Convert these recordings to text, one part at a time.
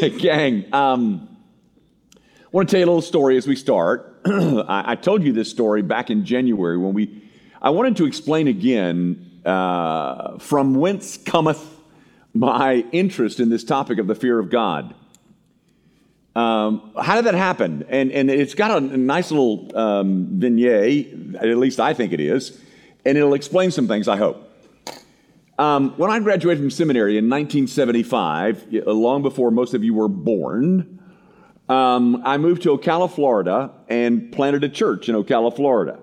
Gang, um, I want to tell you a little story as we start. I, I, told you this story back in January when we, I wanted to explain again uh, from whence cometh my interest in this topic of the fear of God. Um, how did that happen? And, and it's got a, nice little um, vignette, at least I think it is, and it'll explain some things, I hope. Um, when I graduated from seminary in 1975, long before most of you were born, um, I moved to Ocala, Florida, and planted a church in Ocala, Florida.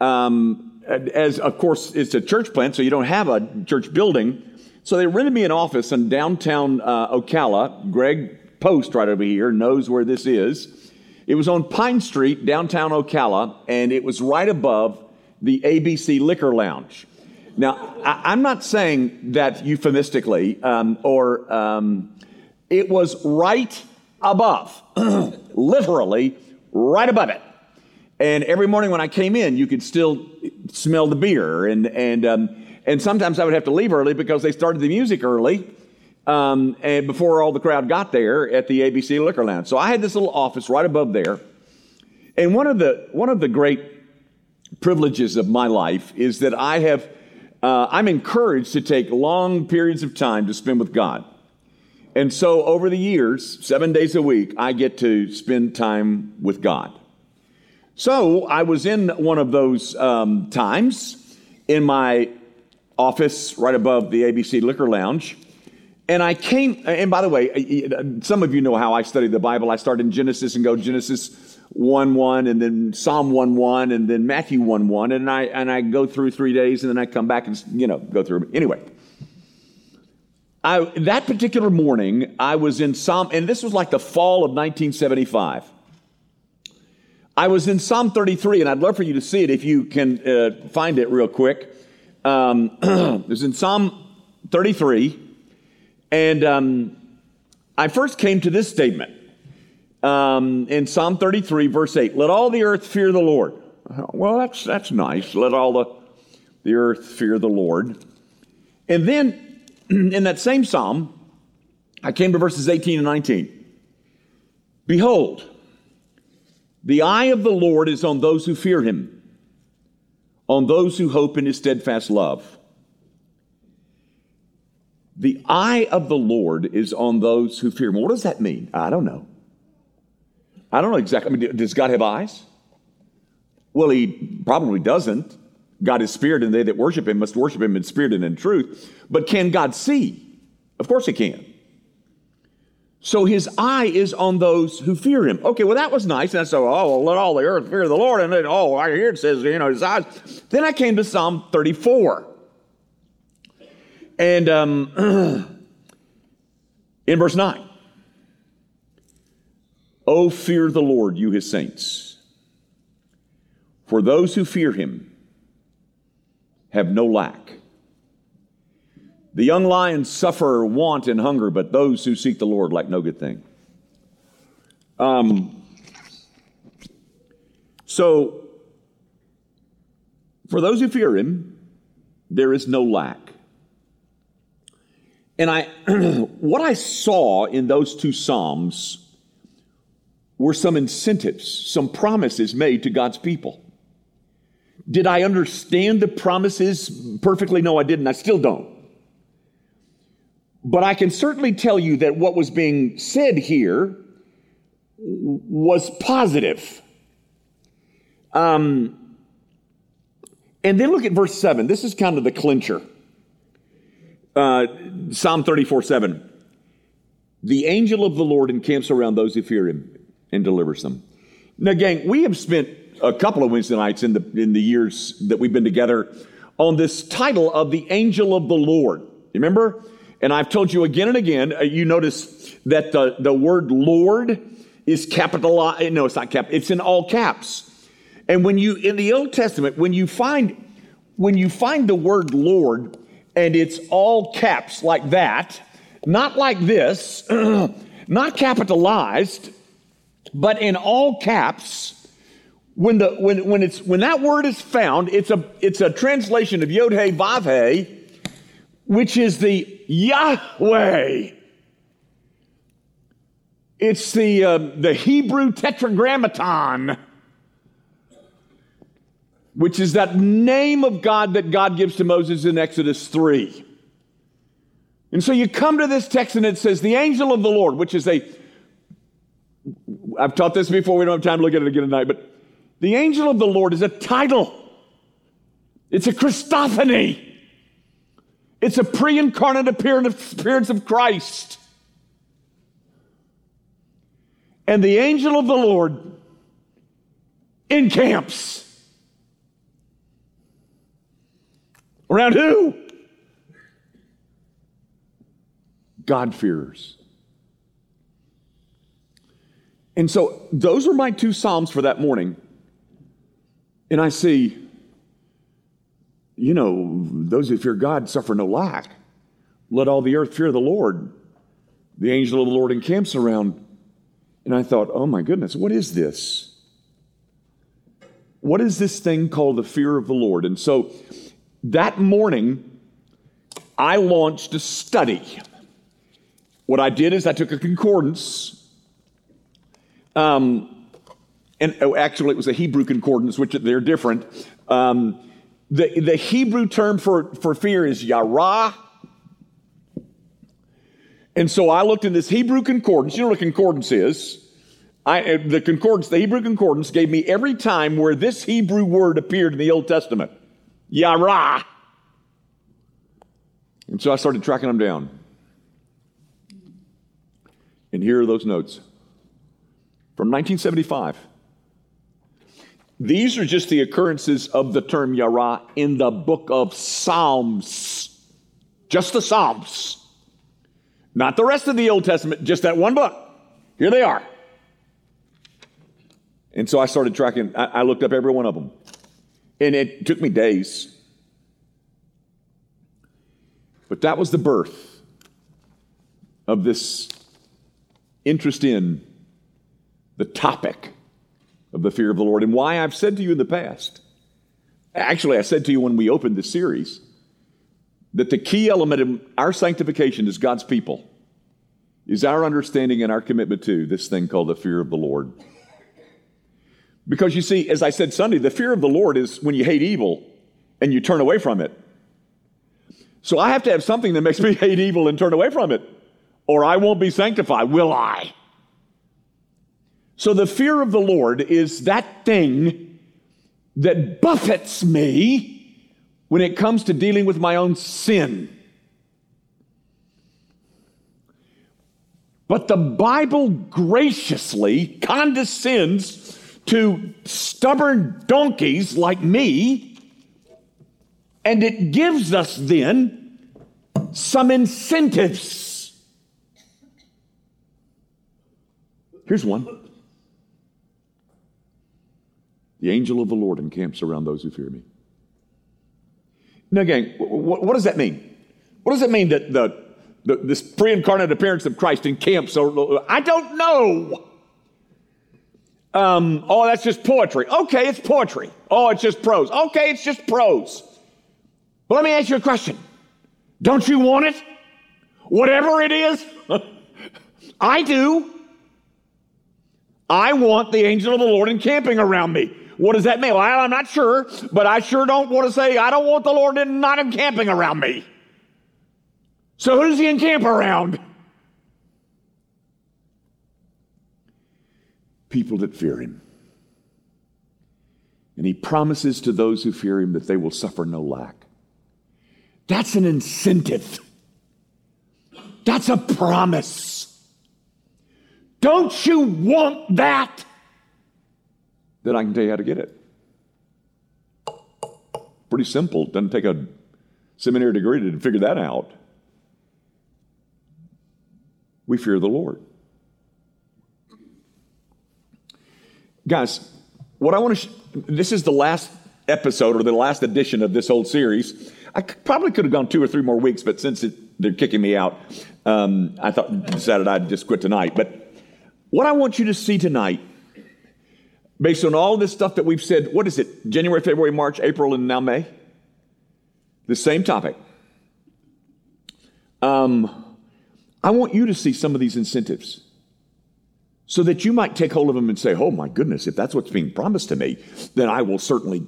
Um, as of course, it's a church plant, so you don't have a church building. So they rented me an office in downtown uh, Ocala. Greg Post, right over here, knows where this is. It was on Pine Street, downtown Ocala, and it was right above the ABC Liquor Lounge. Now, I, am not saying that euphemistically, um, or um, it was right above, literally right above it. And every morning when I came in, you could still smell the beer. And, and, um, and sometimes I would have to leave early because they started the music early um, and before all the crowd got there at the ABC Liquor Lounge. So I had this little office right above there. And one of the, one of the great privileges of my life is that I have uh, I'm encouraged to take long periods of time to spend with God. And so over the years, seven days a week, I get to spend time with God. So I was in one of those um, times in my office right above the ABC Liquor Lounge. And I came, and by the way, some of you know how I study the Bible. I start in Genesis and go Genesis 1 1 and then Psalm 1 1 and then Matthew 1 1 and I and I go through three days and then I come back and you know go through anyway. I, that particular morning, I was in Psalm, and this was like the fall of 1975. I was in Psalm 33, and I'd love for you to see it if you can uh, find it real quick. Um, it was in Psalm 33, and um, I first came to this statement um, in Psalm 33, verse 8. Let all the earth fear the Lord. Well, that's, that's nice. Let all the, the earth fear the Lord. And then in that same psalm, I came to verses 18 and 19. Behold, the eye of the Lord is on those who fear him, on those who hope in his steadfast love. The eye of the Lord is on those who fear him. What does that mean? I don't know. I don't know exactly. I mean, does God have eyes? Well, he probably doesn't. God is spirit, and they that worship him must worship him in spirit and in truth. But can God see? Of course he can. So his eye is on those who fear him. Okay, well, that was nice. And I said, oh, well, let all the earth fear the Lord. And then, oh, I hear it says, you know, his eyes. Then I came to Psalm 34. And um, in verse 9, Oh, fear the Lord, you his saints. For those who fear him have no lack. The young lions suffer want and hunger, but those who seek the Lord lack no good thing. Um, so, for those who fear him, there is no lack. And I, what I saw in those two Psalms were some incentives, some promises made to God's people. Did I understand the promises perfectly? No, I didn't. I still don't. But I can certainly tell you that what was being said here was positive. Um, and then look at verse 7. This is kind of the clincher. Uh, Psalm 34 7. The angel of the Lord encamps around those who fear him and delivers them. Now, gang, we have spent a couple of Wednesday nights in the, in the years that we've been together on this title of the angel of the Lord. Remember? And I've told you again and again, uh, you notice that the, the word Lord is capitalized. No, it's not cap. It's in all caps. And when you, in the Old Testament, when you find, when you find the word Lord and it's all caps like that, not like this, not capitalized, but in all caps, when, the, when, when, it's, when that word is found, it's a, it's a translation of Yod He Vav He, which is the Yahweh. It's the, uh, the Hebrew tetragrammaton, which is that name of God that God gives to Moses in Exodus 3. And so you come to this text and it says, the angel of the Lord, which is a, I've taught this before, we don't have time to look at it again tonight, but the angel of the Lord is a title. It's a Christophany. It's a pre incarnate appearance of Christ. And the angel of the Lord encamps. Around who? God-fearers. And so those are my two Psalms for that morning. And I see, you know, those who fear God suffer no lack. Let all the earth fear the Lord. The angel of the Lord encamps around. And I thought, oh my goodness, what is this? What is this thing called the fear of the Lord? And so that morning, I launched a study. What I did is I took a concordance. Um, and oh, actually, it was a Hebrew concordance, which they're different. Um, the, the Hebrew term for, for fear is yara. And so I looked in this Hebrew concordance. You know what a concordance is? I, uh, the concordance, the Hebrew concordance, gave me every time where this Hebrew word appeared in the Old Testament. Yara. And so I started tracking them down. And here are those notes from 1975. These are just the occurrences of the term Yara in the book of Psalms. Just the Psalms. Not the rest of the Old Testament, just that one book. Here they are. And so I started tracking, I, I looked up every one of them. And it took me days. But that was the birth of this interest in the topic of the fear of the Lord and why I've said to you in the past. Actually, I said to you when we opened this series that the key element in our sanctification as God's people is our understanding and our commitment to this thing called the fear of the Lord. Because you see, as I said Sunday, the fear of the Lord is when you hate evil and you turn away from it. So I have to have something that makes me hate evil and turn away from it or I won't be sanctified, will I? So the fear of the Lord is that thing that buffets me when it comes to dealing with my own sin. But the Bible graciously condescends to stubborn donkeys like me, and it gives us then some incentives Here's one The angel of the Lord encamps around those who fear me. Now, again, what, does that mean? What does it mean that the, the this pre incarnate appearance of Christ encamps? I don't know. Um, oh, that's just poetry. Okay, it's poetry. Oh, it's just prose. Okay, it's just prose. But let me ask you a question. Don't you want it? Whatever it is? I do. I want the angel of the Lord encamping around me. What does that mean? Well, I'm not sure, but I sure don't want to say I don't want the Lord in, not encamping around me. So who does he encamp around? People that fear him. And he promises to those who fear him that they will suffer no lack. That's an incentive. That's a promise. Don't you want that? Then I can tell you how to get it. Pretty simple. Doesn't take a seminary degree to figure that out. We fear the Lord. Guys, what I want to, sh- this is the last episode or the last edition of this whole series. I probably could have gone two or three more weeks, but since it, they're kicking me out, um, I thought decided I'd just quit tonight. But what I want you to see tonight, based on all this stuff that we've said, what is it? January, February, March, April, and now May? The same topic. Um, I want you to see some of these incentives. so that you might take hold of them and say, Oh my goodness, if that's what's being promised to me, then I will certainly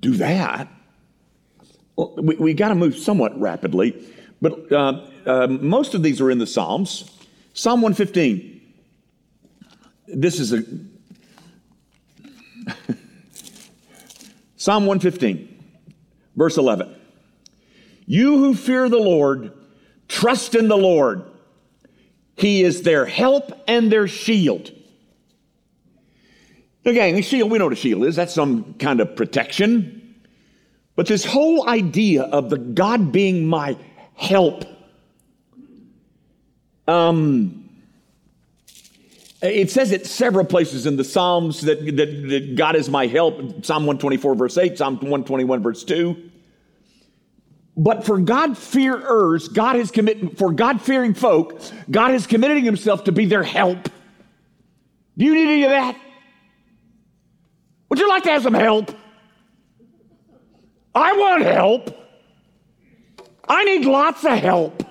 do that. Well, we, we got to move somewhat rapidly, but uh, uh, most of these are in the Psalms. Psalm 115. This is a Psalm 115, verse 11. You who fear the Lord, trust in the Lord. He is their help and their shield. Again, the shield, we know what a shield is. That's some kind of protection. But this whole idea of the God being my help, um, it says it several places in the Psalms that, that, that God is my help. Psalm 124, verse 8, Psalm 121, verse 2. But for God fearers, God has committed, for God fearing folk, God is committing himself to be their help. Do you need any of that? Would you like to have some help? I want help. I need lots of help.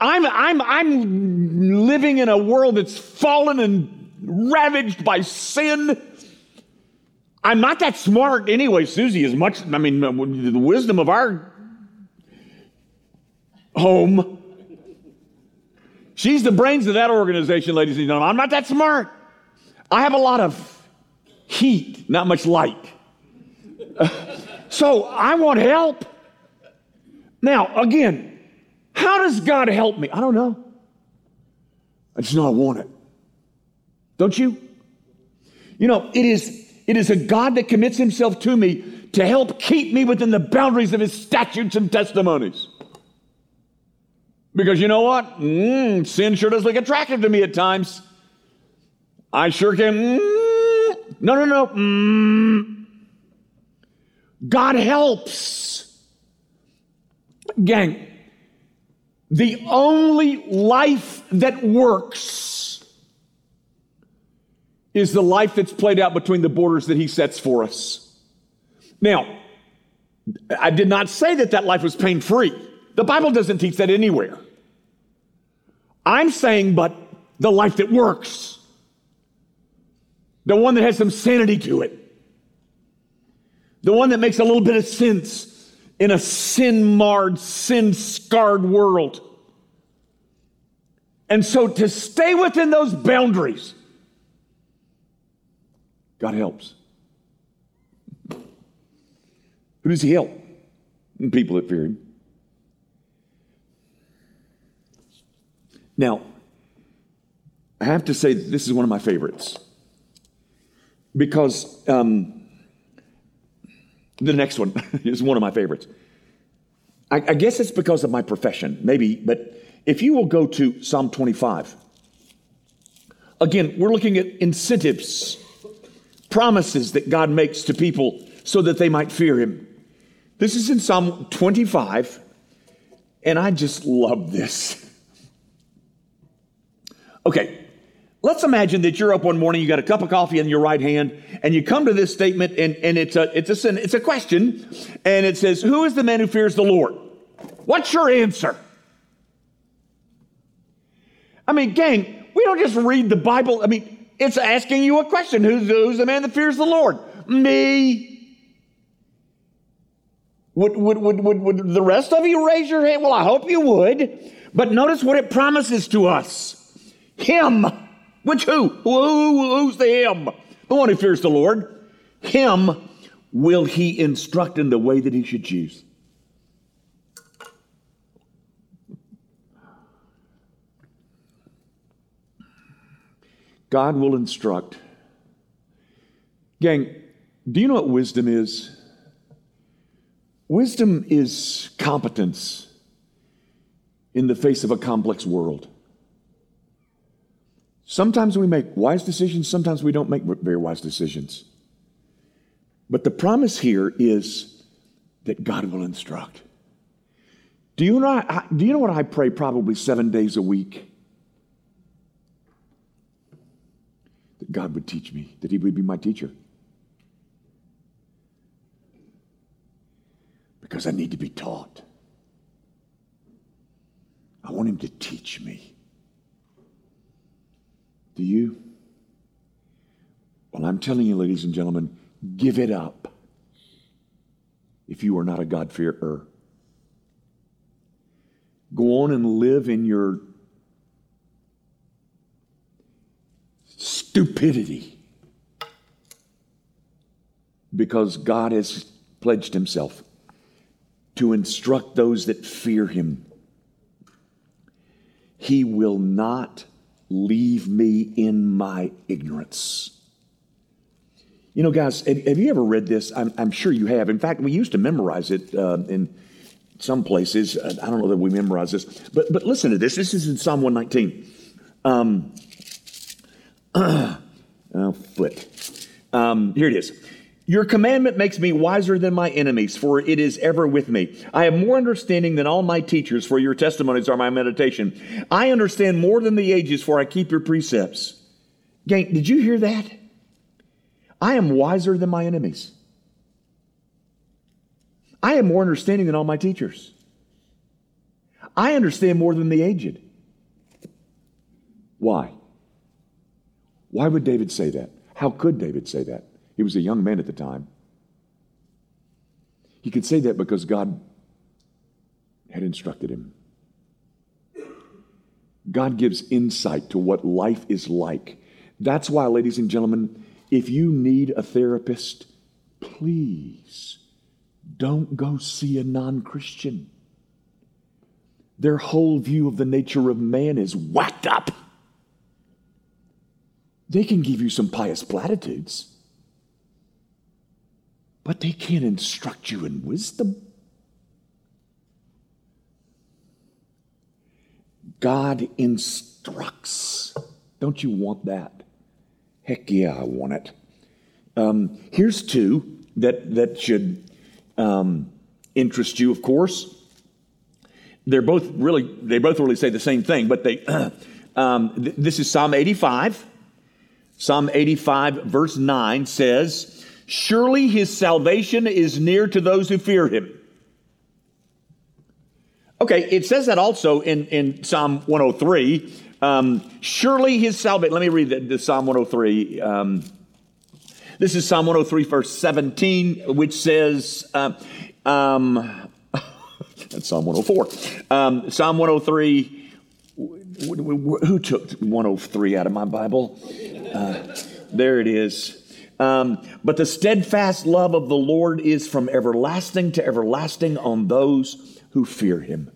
I'm, I'm, I'm living in a world that's fallen and ravaged by sin. I'm not that smart anyway, Susie, as much, I mean, the wisdom of our home. She's the brains of that organization, ladies and gentlemen. I'm not that smart. I have a lot of heat, not much light. so I want help. Now, again, how does God help me? I don't know. I just know I want it. Don't you? You know, it is it is a God that commits himself to me to help keep me within the boundaries of his statutes and testimonies. Because you know what? Mm, sin sure does look attractive to me at times. I sure can. Mm, no, no, no. Mm. God helps. Gang, the only life that works is the life that's played out between the borders that he sets for us. Now, I did not say that that life was pain free. The Bible doesn't teach that anywhere. I'm saying, but the life that works, the one that has some sanity to it, the one that makes a little bit of sense in a sin marred, sin scarred world. And so to stay within those boundaries, God helps. Who does he help? People that fear him. Now, I have to say this is one of my favorites because um, the next one is one of my favorites. I, I guess it's because of my profession, maybe, but if you will go to Psalm 25, again, we're looking at incentives promises that God makes to people so that they might fear him. This is in Psalm 25, and I just love this. Okay, let's imagine that you're up one morning, you got a cup of coffee in your right hand, and you come to this statement, and, and it's, a, it's, a, it's a question, and it says, Who is the man who fears the Lord? What's your answer? I mean, gang, we don't just read the Bible. I mean, it's asking you a question Who's, who's the man that fears the Lord? Me. Would, would, would, would, would the rest of you raise your hand? Well, I hope you would. But notice what it promises to us Him. Which who? who who's the Him? The one who fears the Lord. Him will He instruct in the way that He should choose. God will instruct. Gang, do you know what wisdom is? Wisdom is competence in the face of a complex world. Sometimes we make wise decisions, sometimes we don't make very wise decisions. But the promise here is that God will instruct. Do you know, do you know what I pray probably seven days a week? that God would teach me, that He would be my teacher. Because I need to be taught. I want Him to teach me. Do you? Well, I'm telling you, ladies and gentlemen, give it up if you are not a God-fearer. Go on and live in your stupidity because God has pledged himself to instruct those that fear him. He will not leave me in my ignorance. You know, guys, have you ever read this? I'm, I'm sure you have. In fact, we used to memorize it uh, in some places. I don't know that we memorize this, but but listen to this. This is in Psalm 119. Um, foot. Um, here it is. Your commandment makes me wiser than my enemies, for it is ever with me. I have more understanding than all my teachers, for your testimonies are my meditation. I understand more than the ages, for I keep your precepts. Gang, did you hear that? I am wiser than my enemies. I have more understanding than all my teachers. I understand more than the aged. Why? Why would David say that? How could David say that? He was a young man at the time. He could say that because God had instructed him. God gives insight to what life is like. That's why, ladies and gentlemen, if you need a therapist, please don't go see a non Christian. Their whole view of the nature of man is whacked up. They can give you some pious platitudes but they can't instruct you in wisdom. God instructs. Don't you want that? Heck yeah, I want it. Um, here's two that, that should um, interest you, of course. They're both really, they both really say the same thing, but they, um, th- this is Psalm 85. Psalm 85, verse 9 says, Surely his salvation is near to those who fear him. Okay, it says that also in, in Psalm 103. Um, surely his salvation, let me read the, the Psalm 103. Um, this is Psalm 103, verse 17, which says, uh, um, that's Psalm 104. Um, Psalm 103, who took 103 out of my Bible? Uh, there it is. Um, but the steadfast love of the Lord is from everlasting to everlasting on those who fear him.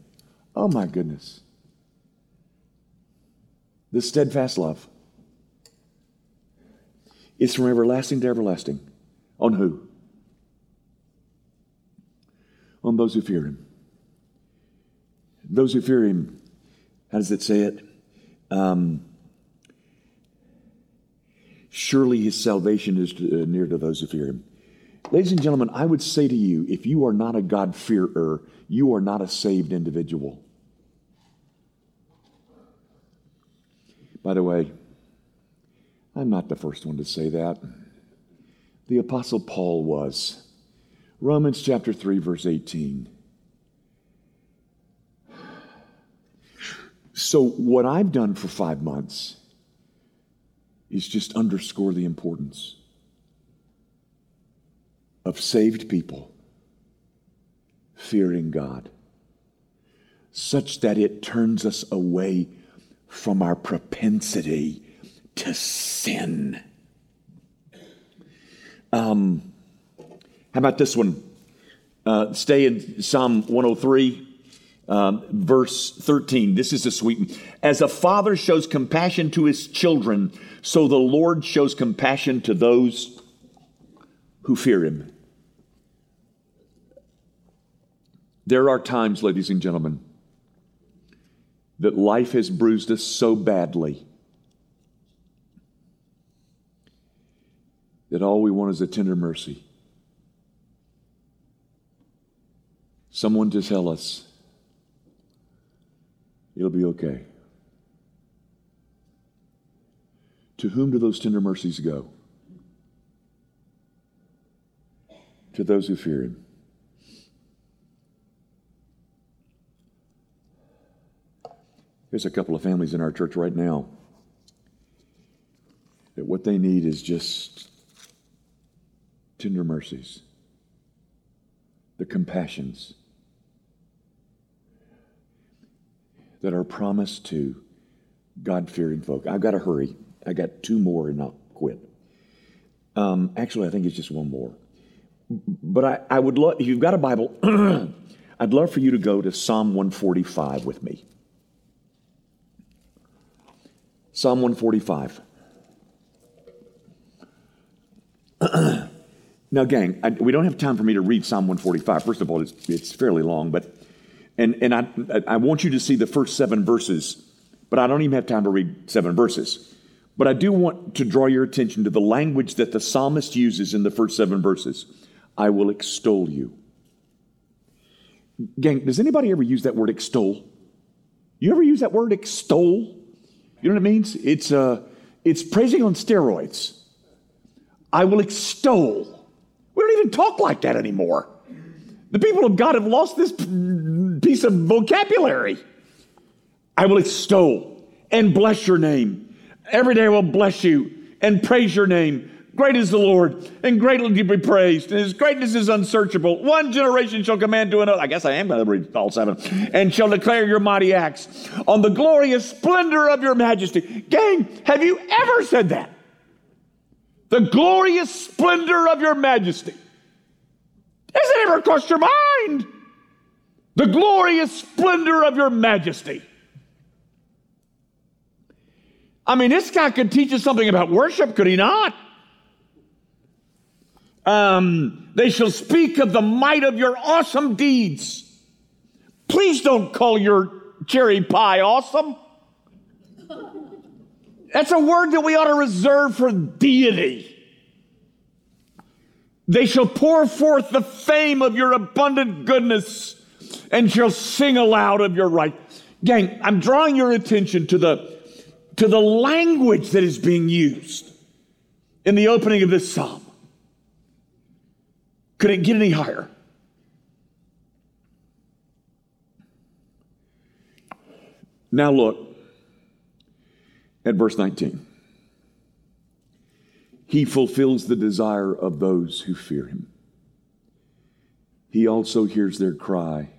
Oh my goodness. The steadfast love is from everlasting to everlasting. On who? On those who fear him. Those who fear him, how does it say it? Um, Surely his salvation is uh, near to those who fear him. Ladies and gentlemen, I would say to you if you are not a God-fearer, you are not a saved individual. By the way, I'm not the first one to say that. The Apostle Paul was. Romans chapter 3, verse 18. So, what I've done for five months is just underscore the importance of saved people fearing God, such that it turns us away from our propensity to sin. Um, how about this one? Uh, stay in Psalm 103. Um, verse 13. This is a sweet one. As a father shows compassion to his children, so the Lord shows compassion to those who fear him. There are times, ladies and gentlemen, that life has bruised us so badly that all we want is a tender mercy. Someone to tell us, it'll be okay. To whom do those tender mercies go? To those who fear him. There's a couple of families in our church right now that what they need is just tender mercies, the compassions that are promised to God fearing folk. I've got to hurry. I got two more and I'll quit. Um, actually, I think it's just one more. But I, I would love, if you've got a Bible, I'd love for you to go to Psalm 145 with me. Psalm 145. now, gang, I, we don't have time for me to read Psalm 145. First of all, it's, it's fairly long, but and, and I, I want you to see the first seven verses, but I don't even have time to read seven verses. But I do want to draw your attention to the language that the psalmist uses in the first seven verses. I will extol you. Gang, does anybody ever use that word extol? You ever use that word extol? You know what it means? It's, uh, it's praising on steroids. I will extol. We don't even talk like that anymore. The people of God have lost this piece of vocabulary. I will extol and bless your name. Every day will bless you and praise your name. Great is the Lord, and greatly to be praised, and his greatness is unsearchable. One generation shall command to another. I guess I am going to read all seven. And shall declare your mighty acts on the glorious splendor of your majesty. Gang, have you ever said that? The glorious splendor of your majesty. Has it ever crossed your mind? The glorious splendor of your majesty. I mean, this guy could teach us something about worship, could he not? Um, they shall speak of the might of your awesome deeds. Please don't call your cherry pie awesome. That's a word that we ought to reserve for deity. They shall pour forth the fame of your abundant goodness and shall sing aloud of your right. Gang, I'm drawing your attention to the, to the language that is being used in the opening of this psalm. Could it get any higher? Now look at verse 19. He fulfills the desire of those who fear him. He also hears their cry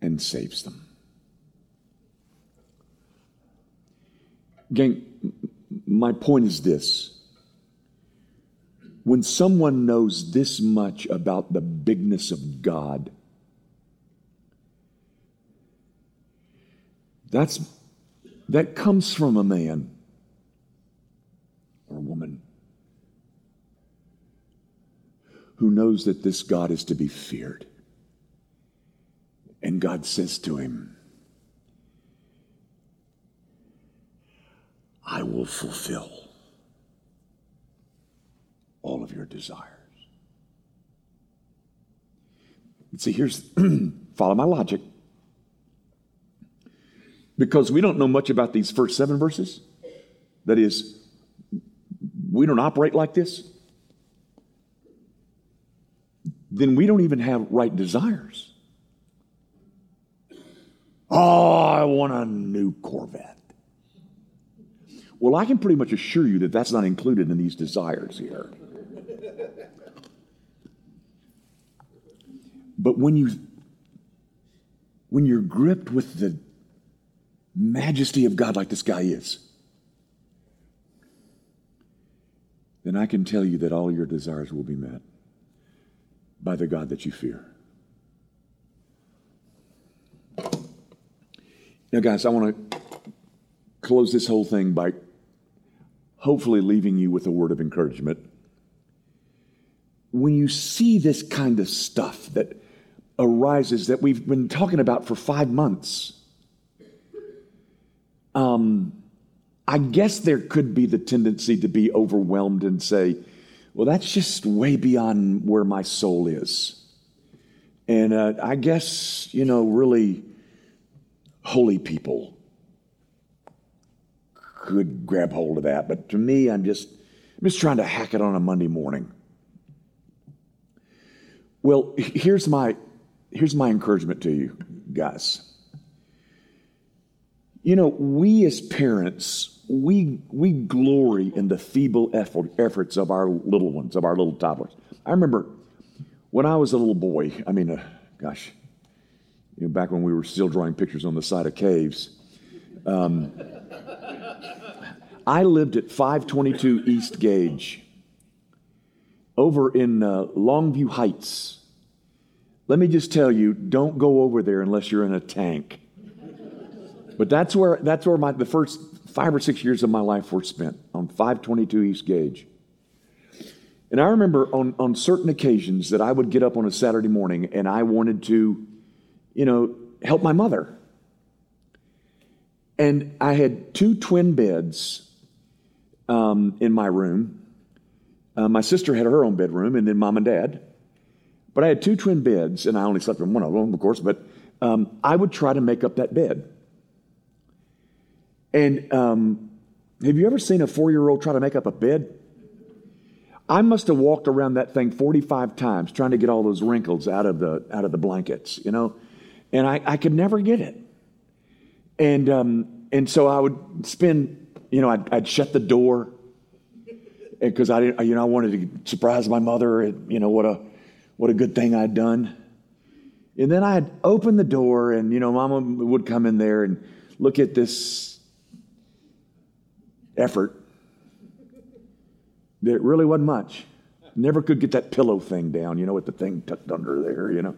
and saves them. Gang, my point is this. When someone knows this much about the bigness of God, that's, that comes from a man or a woman who knows that this God is to be feared. And God says to him, I will fulfill all of your desires. See, here's, follow my logic. Because we don't know much about these first seven verses. That is, we don't operate like this, then we don't even have right desires. Oh, I want a new Corvette. Well, I can pretty much assure you that that's not included in these desires here. But when you when you're gripped with the majesty of God like this guy is, then I can tell you that all your desires will be met by the God that you fear. Now, guys, I want to close this whole thing by hopefully leaving you with a word of encouragement. When you see this kind of stuff that arises that we've been talking about for five months, um, I guess there could be the tendency to be overwhelmed and say, well, that's just way beyond where my soul is. And uh, I guess, you know, really holy people could grab hold of that. But to me, I'm just, I'm just trying to hack it on a Monday morning. Well, here's my, here's my encouragement to you guys. You know, we as parents we, we glory in the feeble effort, efforts of our little ones, of our little toddlers. I remember when I was a little boy, I mean, uh, gosh, you know, back when we were still drawing pictures on the side of caves, um, I lived at 522 East Gage over in uh, Longview Heights. Let me just tell you, don't go over there unless you're in a tank. But that's where, that's where my, the first five or six years of my life were spent on 522 East Gage. And I remember on, on certain occasions that I would get up on a Saturday morning and I wanted to, you know, help my mother. And I had two twin beds um, in my room. Uh, my sister had her own bedroom, and then mom and dad. But I had two twin beds, and I only slept in one of them, of course. But um, I would try to make up that bed. And um, have you ever seen a four year old try to make up a bed? I must have walked around that thing 45 times trying to get all those wrinkles out of the, out of the blankets, you know, and I, I could never get it. And, um, and so I would spend, you know, I'd, I'd shut the door because I didn't, you know, I wanted to surprise my mother, and, you know, what a, what a good thing I'd done. And then I'd open the door and, you know, mama would come in there and look at this effort that really wasn't much. Never could get that pillow thing down, you know, with the thing tucked under there, you know.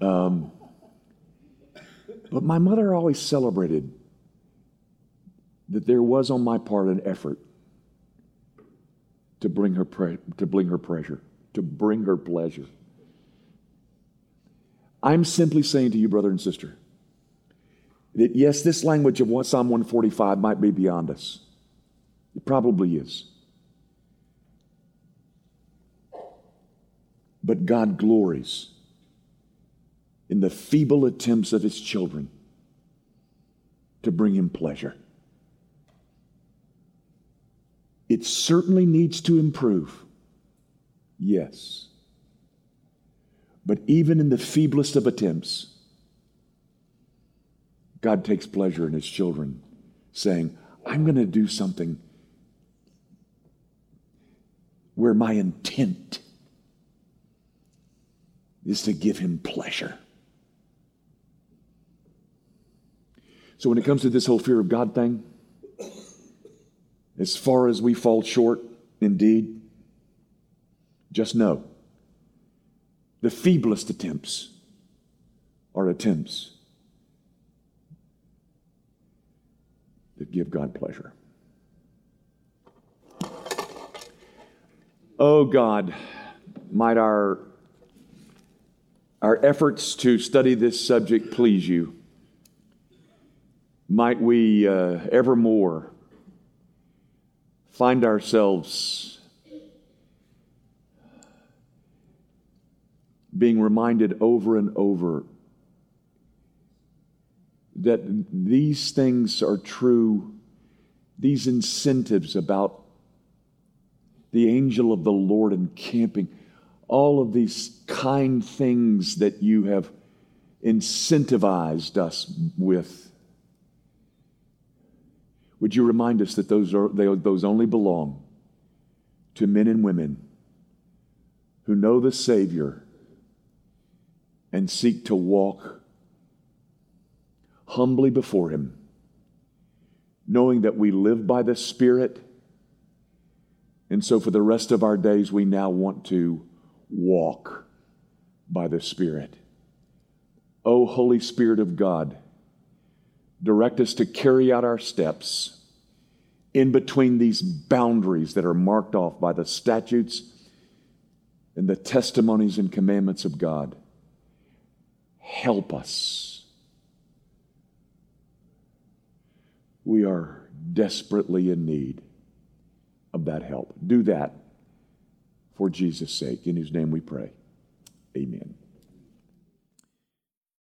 Um, but my mother always celebrated that there was on my part an effort to bring her pre- to bring her pleasure, to bring her pleasure. I'm simply saying to you, brother and sister, that yes, this language of Psalm 145 might be beyond us. It probably is. But God glories in the feeble attempts of his children to bring him pleasure. It certainly needs to improve. Yes. But even in the feeblest of attempts, God takes pleasure in his children, saying, I'm going to do something where my intent is to give him pleasure. So, when it comes to this whole fear of God thing, as far as we fall short, indeed, just know the feeblest attempts are attempts that give God pleasure. Oh God, might our, our efforts to study this subject please you. Might we uh, evermore find ourselves being reminded over and over that these things are true, these incentives about the angel of the Lord encamping, all of these kind things that you have incentivized us with. Would you remind us that those, are, they, those only belong to men and women who know the Savior and seek to walk humbly before Him, knowing that we live by the Spirit and so, for the rest of our days, we now want to walk by the Spirit. Oh, Holy Spirit of God, direct us to carry out our steps in between these boundaries that are marked off by the statutes and the testimonies and commandments of God. Help us. We are desperately in need of that help. Do that for Jesus' sake. In his name we pray. Amen.